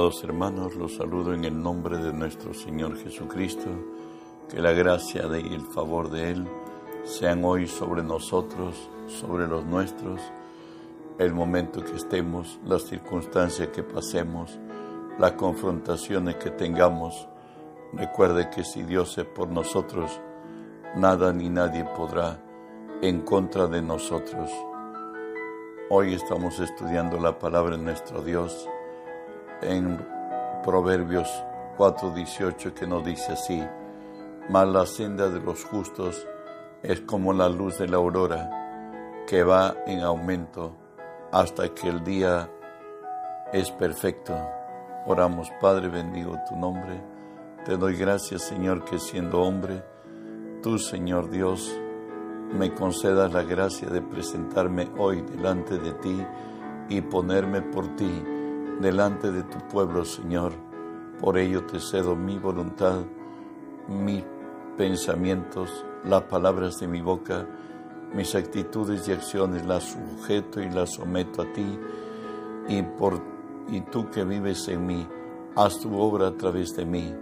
Amados hermanos, los saludo en el nombre de nuestro Señor Jesucristo. Que la gracia y el favor de Él sean hoy sobre nosotros, sobre los nuestros, el momento que estemos, las circunstancias que pasemos, las confrontaciones que tengamos. Recuerde que si Dios es por nosotros, nada ni nadie podrá en contra de nosotros. Hoy estamos estudiando la palabra de nuestro Dios en Proverbios 4:18 que nos dice así, mas la senda de los justos es como la luz de la aurora que va en aumento hasta que el día es perfecto. Oramos, Padre, bendigo tu nombre. Te doy gracias, Señor, que siendo hombre, tú, Señor Dios, me concedas la gracia de presentarme hoy delante de ti y ponerme por ti delante de tu pueblo, Señor. Por ello te cedo mi voluntad, mis pensamientos, las palabras de mi boca, mis actitudes y acciones, las sujeto y las someto a ti. Y, por, y tú que vives en mí, haz tu obra a través de mí.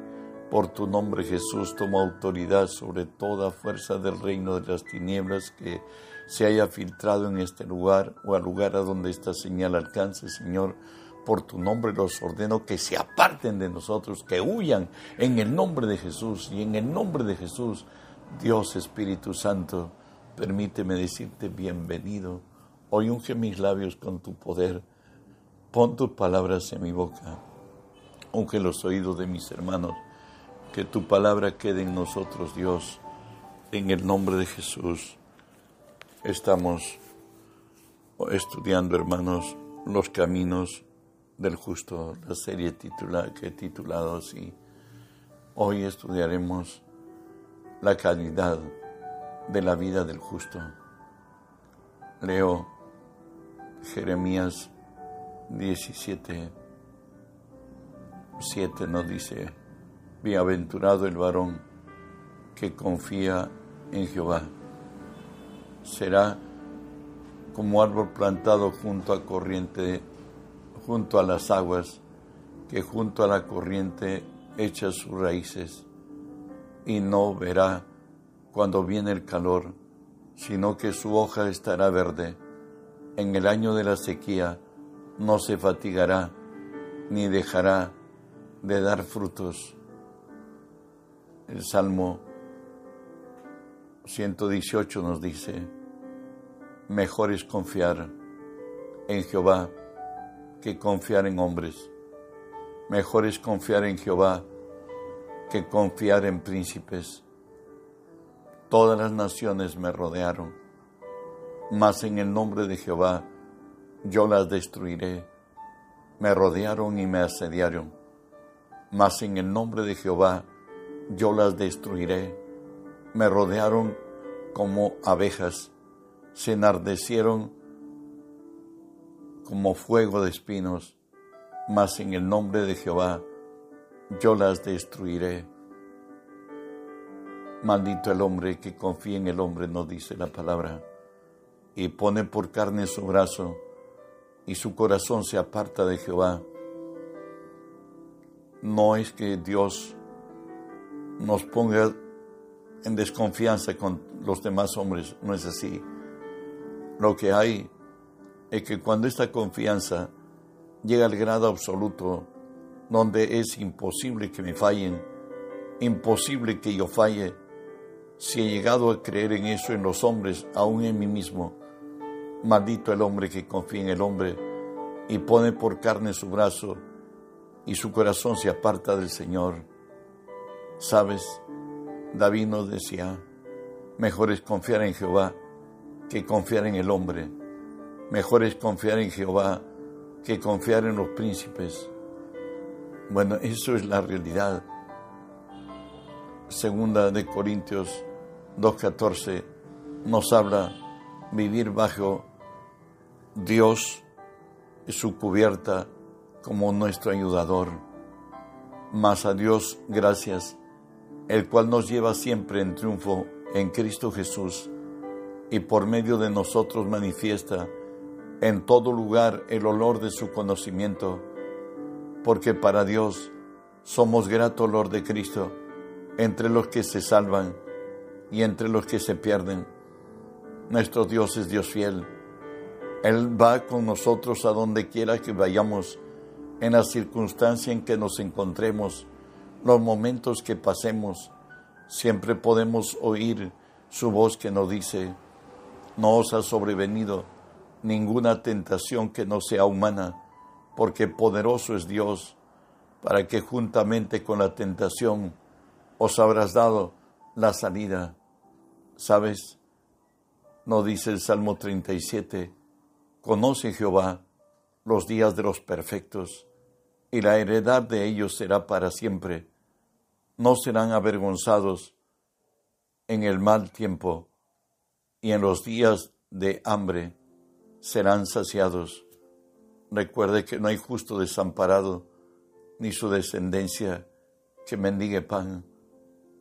Por tu nombre Jesús tomo autoridad sobre toda fuerza del reino de las tinieblas que se haya filtrado en este lugar o al lugar a donde esta señal alcance, Señor por tu nombre los ordeno que se aparten de nosotros, que huyan en el nombre de Jesús. Y en el nombre de Jesús, Dios Espíritu Santo, permíteme decirte bienvenido. Hoy unge mis labios con tu poder. Pon tus palabras en mi boca. Unge los oídos de mis hermanos. Que tu palabra quede en nosotros, Dios. En el nombre de Jesús. Estamos estudiando, hermanos, los caminos del justo, la serie titula, que he titulado así. Hoy estudiaremos la calidad de la vida del justo. Leo Jeremías 17, 7 nos dice, Bienaventurado el varón que confía en Jehová. Será como árbol plantado junto a corriente junto a las aguas, que junto a la corriente echa sus raíces, y no verá cuando viene el calor, sino que su hoja estará verde. En el año de la sequía no se fatigará, ni dejará de dar frutos. El Salmo 118 nos dice, mejor es confiar en Jehová que confiar en hombres. Mejor es confiar en Jehová que confiar en príncipes. Todas las naciones me rodearon, mas en el nombre de Jehová yo las destruiré. Me rodearon y me asediaron, mas en el nombre de Jehová yo las destruiré. Me rodearon como abejas, se enardecieron como fuego de espinos, mas en el nombre de Jehová yo las destruiré. Maldito el hombre que confía en el hombre, nos dice la palabra, y pone por carne su brazo, y su corazón se aparta de Jehová. No es que Dios nos ponga en desconfianza con los demás hombres, no es así. Lo que hay es que cuando esta confianza llega al grado absoluto, donde es imposible que me fallen, imposible que yo falle, si he llegado a creer en eso en los hombres, aún en mí mismo, maldito el hombre que confía en el hombre y pone por carne su brazo y su corazón se aparta del Señor. Sabes, David nos decía, mejor es confiar en Jehová que confiar en el hombre Mejor es confiar en Jehová que confiar en los príncipes. Bueno, eso es la realidad. Segunda de Corintios 2.14 nos habla vivir bajo Dios y su cubierta como nuestro ayudador. Mas a Dios gracias, el cual nos lleva siempre en triunfo en Cristo Jesús y por medio de nosotros manifiesta en todo lugar el olor de su conocimiento. porque para Dios somos grato olor de Cristo entre los que se salvan y entre los que se pierden. Nuestro Dios es Dios fiel. Él va con nosotros a donde quiera que vayamos, en la circunstancia en que nos encontremos, los momentos que pasemos. Siempre podemos oír su voz que nos dice, no os ha sobrevenido ninguna tentación que no sea humana, porque poderoso es Dios, para que juntamente con la tentación os habrás dado la salida. ¿Sabes? No dice el Salmo 37, conoce Jehová los días de los perfectos, y la heredad de ellos será para siempre. No serán avergonzados en el mal tiempo, y en los días de hambre serán saciados. Recuerde que no hay justo desamparado, ni su descendencia que mendigue pan,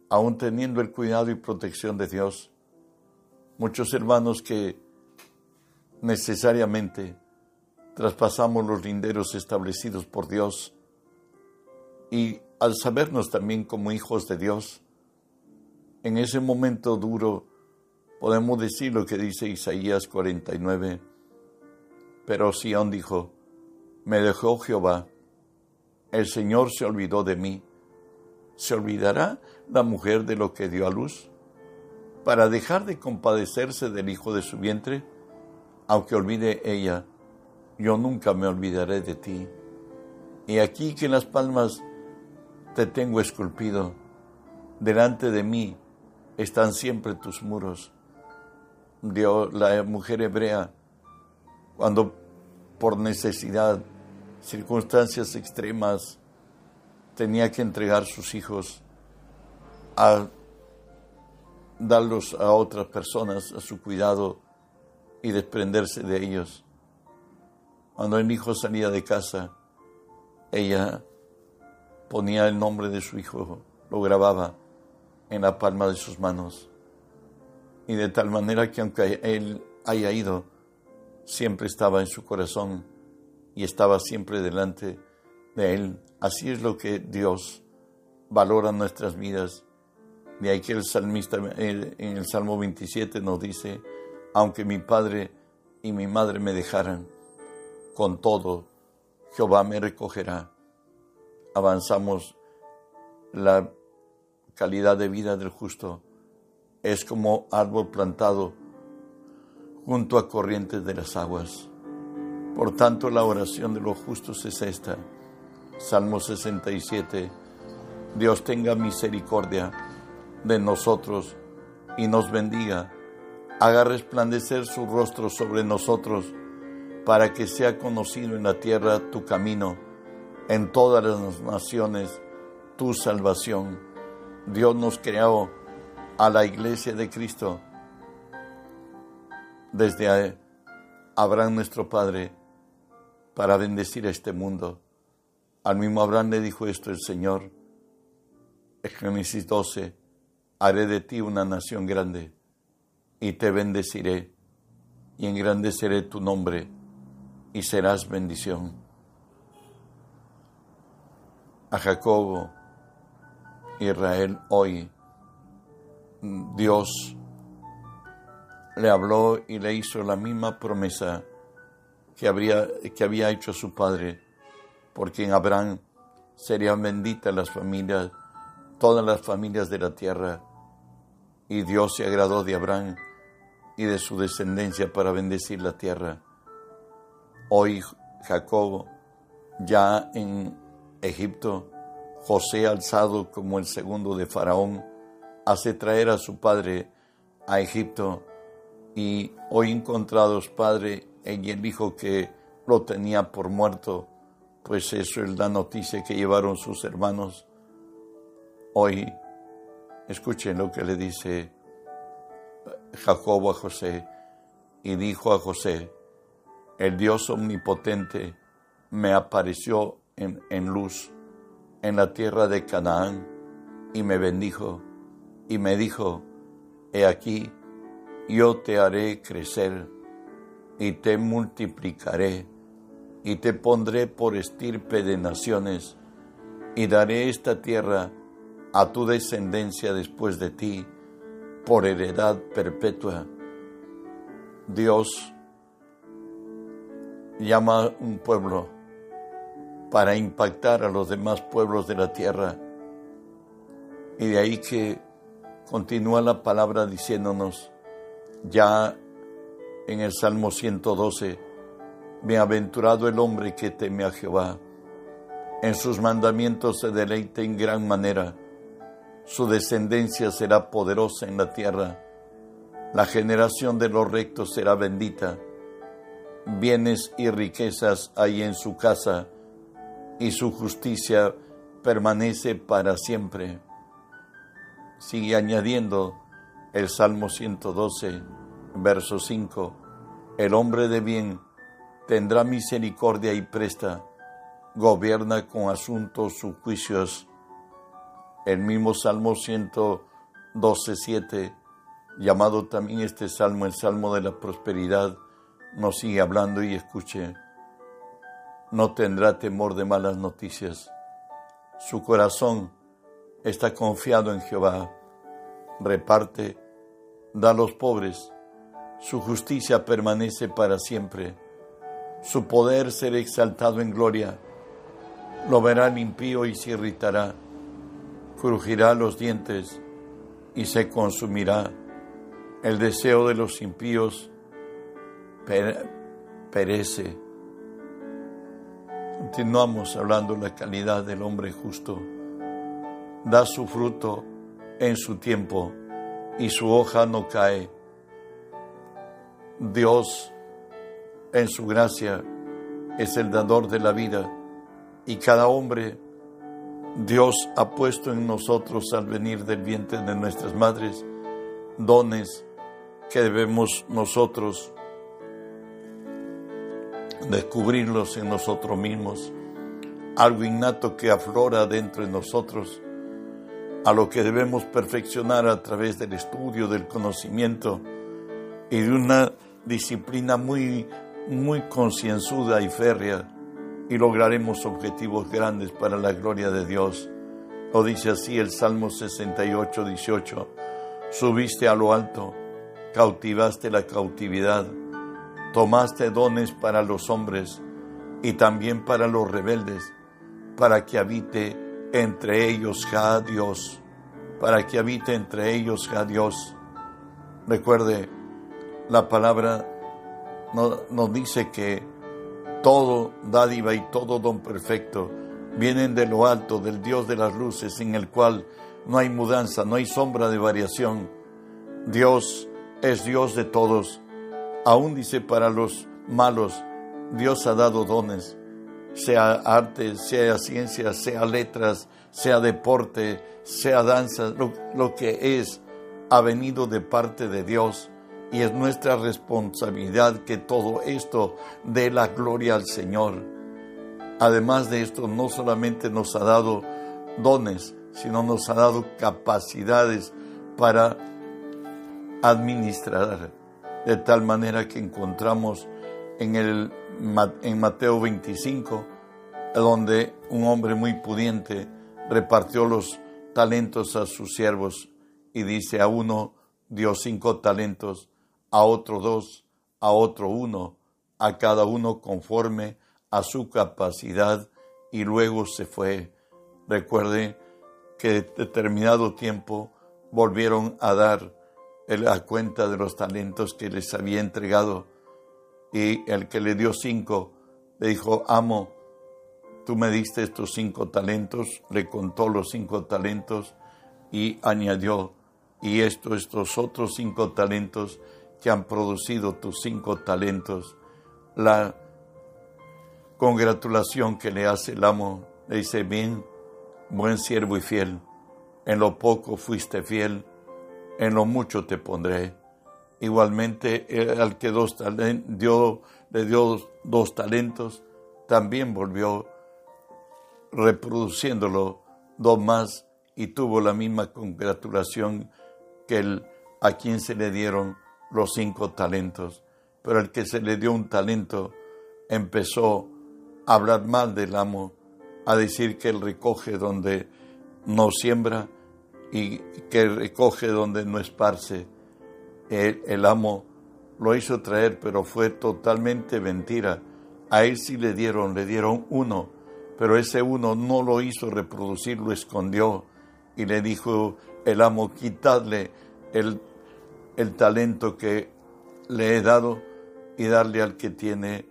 aun teniendo el cuidado y protección de Dios. Muchos hermanos que necesariamente traspasamos los linderos establecidos por Dios y al sabernos también como hijos de Dios, en ese momento duro podemos decir lo que dice Isaías 49, pero Sión dijo, me dejó Jehová, el Señor se olvidó de mí. ¿Se olvidará la mujer de lo que dio a luz? Para dejar de compadecerse del hijo de su vientre, aunque olvide ella, yo nunca me olvidaré de ti. Y aquí que en las palmas te tengo esculpido, delante de mí están siempre tus muros. Dios, la mujer hebrea cuando por necesidad, circunstancias extremas, tenía que entregar sus hijos a darlos a otras personas a su cuidado y desprenderse de ellos. Cuando el hijo salía de casa, ella ponía el nombre de su hijo, lo grababa en la palma de sus manos. Y de tal manera que aunque él haya ido, siempre estaba en su corazón y estaba siempre delante de Él. Así es lo que Dios valora nuestras vidas. De ahí que el salmista en el Salmo 27 nos dice, aunque mi padre y mi madre me dejaran, con todo Jehová me recogerá. Avanzamos la calidad de vida del justo. Es como árbol plantado junto a corrientes de las aguas. Por tanto, la oración de los justos es esta. Salmo 67. Dios tenga misericordia de nosotros y nos bendiga. Haga resplandecer su rostro sobre nosotros para que sea conocido en la tierra tu camino, en todas las naciones tu salvación. Dios nos creó a la iglesia de Cristo desde Abraham nuestro Padre para bendecir a este mundo. Al mismo Abraham le dijo esto el Señor, en Génesis 12, haré de ti una nación grande y te bendeciré y engrandeceré tu nombre y serás bendición. A Jacobo, Israel, hoy Dios le habló y le hizo la misma promesa que, habría, que había hecho su padre, porque en Abraham serían benditas las familias, todas las familias de la tierra. Y Dios se agradó de Abraham y de su descendencia para bendecir la tierra. Hoy Jacob, ya en Egipto, José alzado como el segundo de Faraón, hace traer a su padre a Egipto y hoy encontrados, Padre, en el hijo que lo tenía por muerto, pues eso es la noticia que llevaron sus hermanos. Hoy, escuchen lo que le dice Jacobo a José, y dijo a José, el Dios omnipotente me apareció en, en luz en la tierra de Canaán y me bendijo y me dijo, he aquí, yo te haré crecer y te multiplicaré y te pondré por estirpe de naciones, y daré esta tierra a tu descendencia después de ti, por heredad perpetua. Dios llama a un pueblo para impactar a los demás pueblos de la tierra. Y de ahí que continúa la palabra diciéndonos, ya en el Salmo 112, Bienaventurado el hombre que teme a Jehová. En sus mandamientos se deleite en gran manera. Su descendencia será poderosa en la tierra. La generación de los rectos será bendita. Bienes y riquezas hay en su casa, y su justicia permanece para siempre. Sigue añadiendo el Salmo 112, verso 5. El hombre de bien tendrá misericordia y presta, gobierna con asuntos sus juicios. El mismo Salmo 112, 7, llamado también este salmo el Salmo de la Prosperidad, nos sigue hablando y escuche. No tendrá temor de malas noticias. Su corazón está confiado en Jehová. Reparte, da a los pobres. Su justicia permanece para siempre su poder será exaltado en gloria. Lo verá impío y se irritará, crujirá los dientes y se consumirá. El deseo de los impíos perece. Continuamos hablando de la calidad del hombre justo. Da su fruto en su tiempo y su hoja no cae. Dios en su gracia es el dador de la vida y cada hombre Dios ha puesto en nosotros al venir del vientre de nuestras madres dones que debemos nosotros descubrirlos en nosotros mismos, algo innato que aflora dentro de nosotros, a lo que debemos perfeccionar a través del estudio, del conocimiento y de una disciplina muy muy concienzuda y férrea y lograremos objetivos grandes para la gloria de Dios. Lo dice así el Salmo 68, 18. Subiste a lo alto, cautivaste la cautividad, tomaste dones para los hombres y también para los rebeldes, para que habite entre ellos ja Dios, para que habite entre ellos ja Dios. Recuerde, la palabra nos, dice que todo dádiva y todo don perfecto vienen de lo alto, del Dios de las luces, en el cual no hay mudanza, no hay sombra de variación. Dios es Dios de todos. Aún dice para los malos, Dios ha dado dones, sea arte, sea ciencia, sea letras, sea deporte, sea danza, lo, lo que es, ha venido de parte de Dios y es nuestra responsabilidad que todo esto dé la gloria al Señor. Además de esto, no solamente nos ha dado dones, sino nos ha dado capacidades para administrar, de tal manera que encontramos en, el, en Mateo 25, donde un hombre muy pudiente repartió los talentos a sus siervos y dice a uno dio cinco talentos, a otro dos, a otro uno, a cada uno conforme a su capacidad y luego se fue. Recuerde que determinado tiempo volvieron a dar la cuenta de los talentos que les había entregado y el que le dio cinco le dijo, amo, tú me diste estos cinco talentos, le contó los cinco talentos y añadió, y esto, estos otros cinco talentos que han producido tus cinco talentos, la congratulación que le hace el amo, le dice, bien, buen siervo y fiel, en lo poco fuiste fiel, en lo mucho te pondré. Igualmente, al que dos dio, le dio dos talentos, también volvió reproduciéndolo dos más y tuvo la misma congratulación que el a quien se le dieron los cinco talentos, pero el que se le dio un talento empezó hablar mal del amo, a decir que él recoge donde no siembra y que recoge donde no esparce. El, amo lo hizo traer, pero fue totalmente mentira. A él sí le dieron, le dieron uno, pero ese uno no lo hizo reproducir, lo escondió y le dijo el amo, quitadle el, el talento que le he dado y darle al que tiene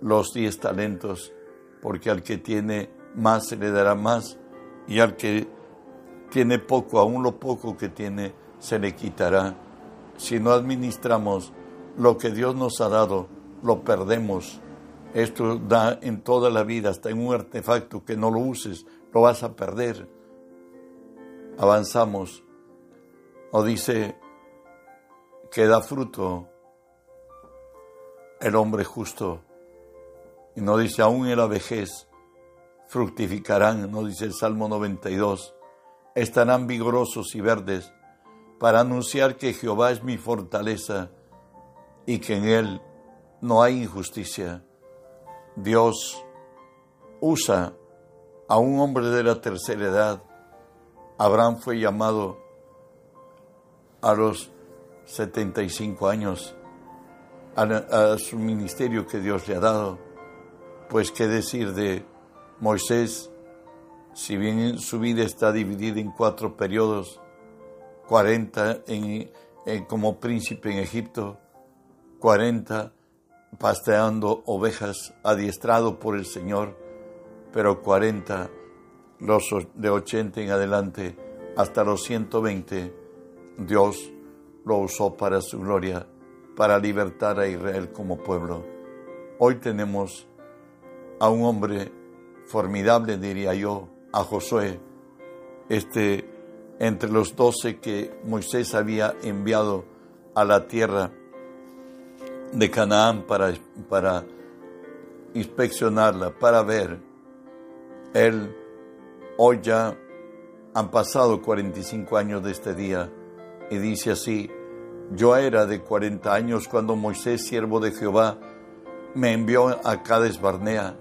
los diez talentos, porque al que tiene más se le dará más y al que tiene poco, aún lo poco que tiene, se le quitará. Si no administramos lo que Dios nos ha dado, lo perdemos. Esto da en toda la vida, hasta en un artefacto que no lo uses, lo vas a perder. Avanzamos. O dice que da fruto el hombre justo. Y no dice aún en la vejez fructificarán, no dice el Salmo 92 estarán vigorosos y verdes para anunciar que Jehová es mi fortaleza y que en Él no hay injusticia. Dios usa a un hombre de la tercera edad. Abraham fue llamado a los 75 años a, su ministerio que Dios le ha dado. Pues qué decir de Moisés, si bien su vida está dividida en cuatro periodos, 40 como príncipe en Egipto, 40 pasteando ovejas adiestrado por el Señor, pero 40 los de 80 en adelante hasta los 120 Dios lo usó para su gloria, para libertar a Israel como pueblo. Hoy tenemos a un hombre formidable, diría yo, a Josué, este, entre los doce que Moisés había enviado a la tierra de Canaán para, para inspeccionarla, para ver. Él, hoy ya han pasado 45 años de este día y dice así, yo era de 40 años cuando Moisés, siervo de Jehová, me envió a Cades Barnea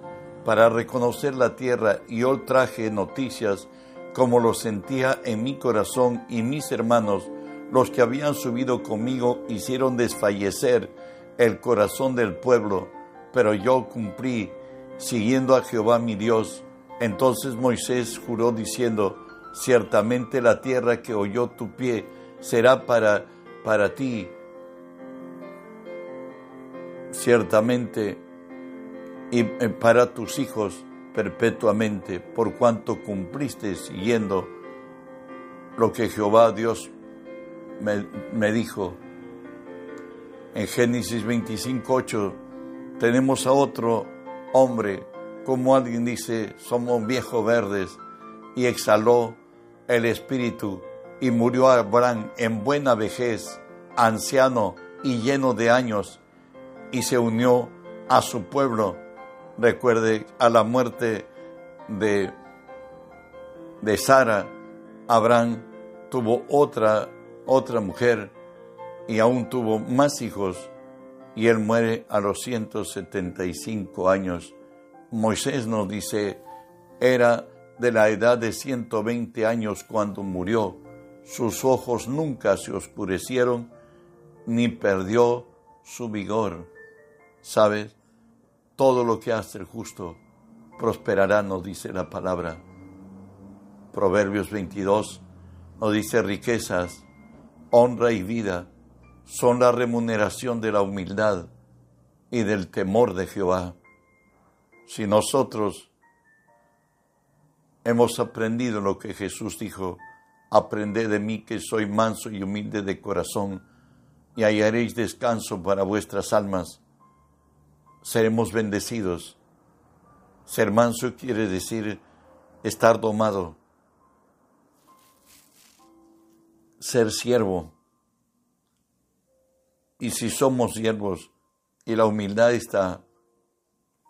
para reconocer la tierra y yo traje noticias como lo sentía en mi corazón y mis hermanos, los que habían subido conmigo, hicieron desfallecer el corazón del pueblo, pero yo cumplí siguiendo a Jehová mi Dios. Entonces Moisés juró diciendo, ciertamente la tierra que oyó tu pie será para, para ti. Ciertamente y eh, para tus hijos perpetuamente, por cuanto cumpliste siguiendo lo que Jehová Dios me, dijo. En Génesis 25, tenemos a otro hombre, como alguien dice, somos viejos verdes, y exhaló el espíritu y murió Abraham en buena vejez, anciano y lleno de años, y se unió a su pueblo Recuerde, a la muerte de, de Sara, Abraham tuvo otra, otra mujer y aún tuvo más hijos y él muere a los 175 años. Moisés nos dice, era de la edad de 120 años cuando murió. Sus ojos nunca se oscurecieron ni perdió su vigor. ¿Sabes? Todo lo que hace el justo prosperará, nos dice la palabra. Proverbios 22 nos dice riquezas, honra y vida son la remuneración de la humildad y del temor de Jehová. Si nosotros hemos aprendido lo que Jesús dijo, aprended de mí que soy manso y humilde de corazón, y hallaréis descanso para vuestras almas seremos bendecidos. Ser manso quiere decir estar domado, ser siervo. Y si somos siervos y la humildad está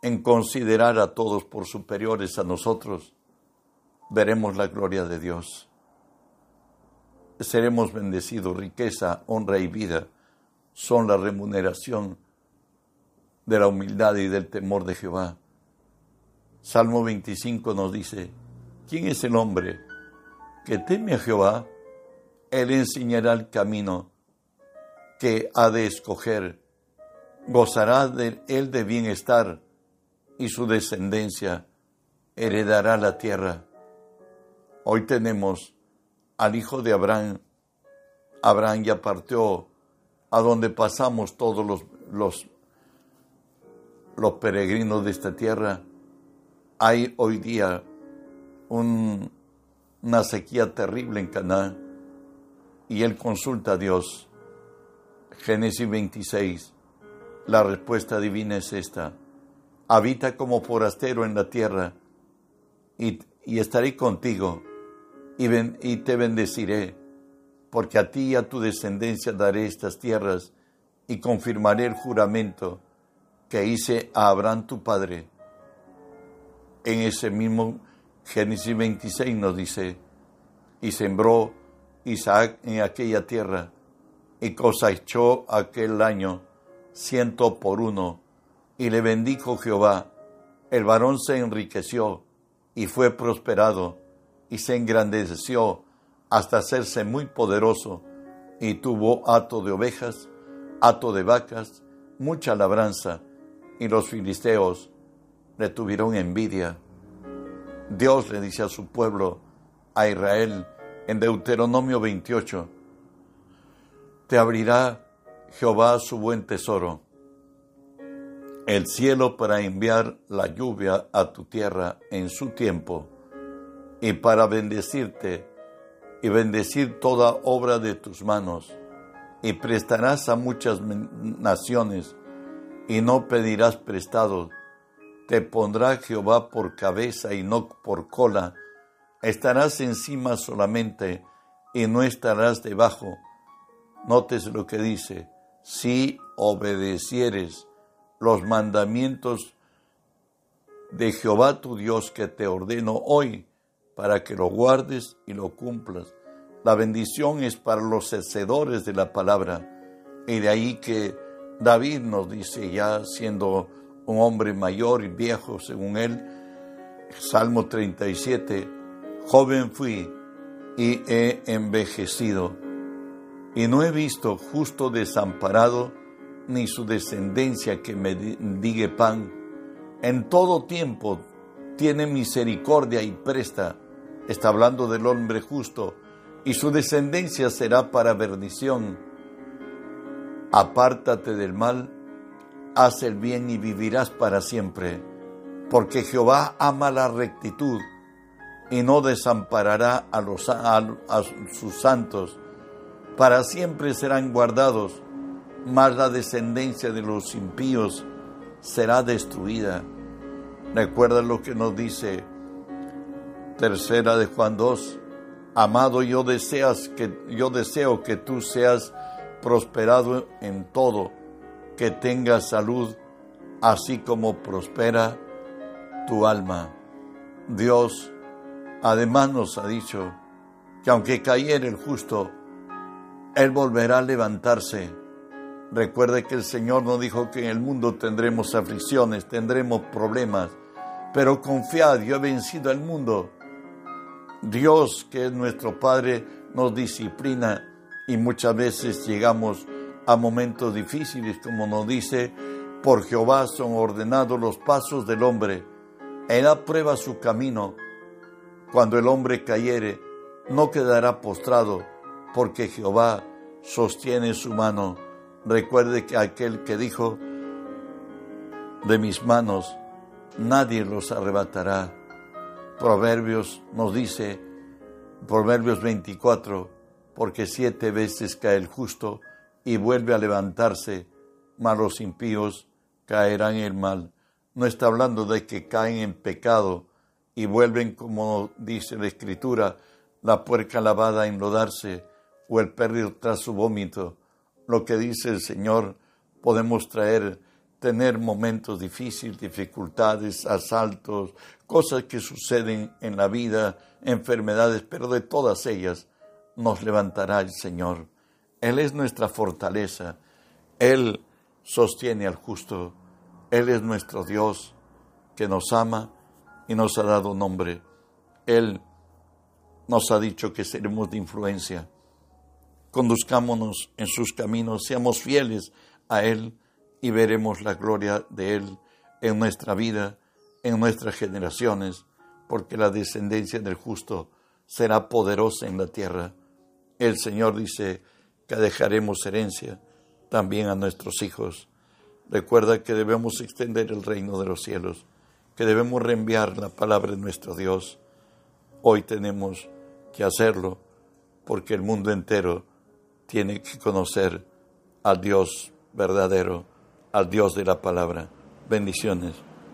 en considerar a todos por superiores a nosotros, veremos la gloria de Dios. Seremos bendecidos, riqueza, honra y vida son la remuneración de la humildad y del temor de Jehová. Salmo 25 nos dice, ¿quién es el hombre que teme a Jehová? Él enseñará el camino que ha de escoger. Gozará de él de bienestar y su descendencia heredará la tierra. Hoy tenemos al hijo de Abraham. Abraham ya partió a donde pasamos todos los, los, los peregrinos de esta tierra. Hay hoy día una sequía terrible en Canaán y él consulta a Dios. Génesis 26, la respuesta divina es esta. Habita como forastero en la tierra y, estaré contigo y, y te bendeciré, porque a ti y a tu descendencia daré estas tierras y confirmaré el juramento que hice a Abraham tu padre. En ese mismo Génesis 26 nos dice, y sembró Isaac en aquella tierra y cosechó aquel año ciento por uno, y le bendijo Jehová. El varón se enriqueció y fue prosperado, y se engrandeció hasta hacerse muy poderoso, y tuvo hato de ovejas, hato de vacas, mucha labranza, y los filisteos le tuvieron envidia. Dios le dice a su pueblo, a Israel, en Deuteronomio 28, te abrirá Jehová su buen tesoro, el cielo para enviar la lluvia a tu tierra en su tiempo, y para bendecirte y bendecir toda obra de tus manos, y prestarás a muchas naciones, y no pedirás prestado. Te pondrá Jehová por cabeza y no por cola, estarás encima solamente, y no estarás debajo Notes lo que dice, si obedecieres los mandamientos de Jehová tu Dios que te ordeno hoy para que lo guardes y lo cumplas. La bendición es para los hacedores de la palabra. Y de ahí que David nos dice, ya siendo un hombre mayor y viejo según él, Salmo 37, joven fui y he envejecido y no he visto justo desamparado, ni su descendencia que me digue pan. En todo tiempo tiene misericordia y presta, está hablando del hombre justo, y su descendencia será para bendición. Apártate del mal, haz el bien y vivirás para siempre, porque Jehová ama la rectitud y no desamparará a, sus santos para siempre serán guardados, mas la descendencia de los impíos será destruida. Recuerda lo que nos dice tercera de Juan 2. Amado, yo deseas que yo deseo que tú seas prosperado en todo, que tengas salud, así como prospera tu alma. Dios además nos ha dicho que aunque cayera el justo, él volverá a levantarse. Recuerde que el Señor nos dijo que en el mundo tendremos aflicciones, tendremos problemas, pero confiad, yo he vencido al mundo. Dios, que es nuestro Padre, nos disciplina y muchas veces llegamos a momentos difíciles, como nos dice, por Jehová son ordenados los pasos del hombre. Él aprueba su camino. Cuando el hombre cayere, no quedará postrado porque Jehová sostiene su mano. Recuerde que aquel que dijo, de mis manos nadie los arrebatará. Proverbios nos dice, Proverbios 24, porque siete veces cae el justo y vuelve a levantarse, mas los impíos caerán en el mal. No está hablando de que caen en pecado y vuelven, como dice la Escritura, la puerca lavada a enlodarse, o el perro tras su vómito. Lo que dice el Señor, podemos traer, tener momentos difíciles, dificultades, asaltos, cosas que suceden en la vida, enfermedades, pero de todas ellas nos levantará el Señor. Él es nuestra fortaleza. Él sostiene al justo. Él es nuestro Dios que nos ama y nos ha dado nombre. Él nos ha dicho que seremos de influencia. Conduzcámonos en sus caminos, seamos fieles a Él y veremos la gloria de Él en nuestra vida, en nuestras generaciones, porque la descendencia del justo será poderosa en la tierra. El Señor dice que dejaremos herencia también a nuestros hijos. Recuerda que debemos extender el reino de los cielos, que debemos reenviar la palabra de nuestro Dios. Hoy tenemos que hacerlo porque el mundo entero tiene que conocer al Dios verdadero, al Dios de la palabra. Bendiciones.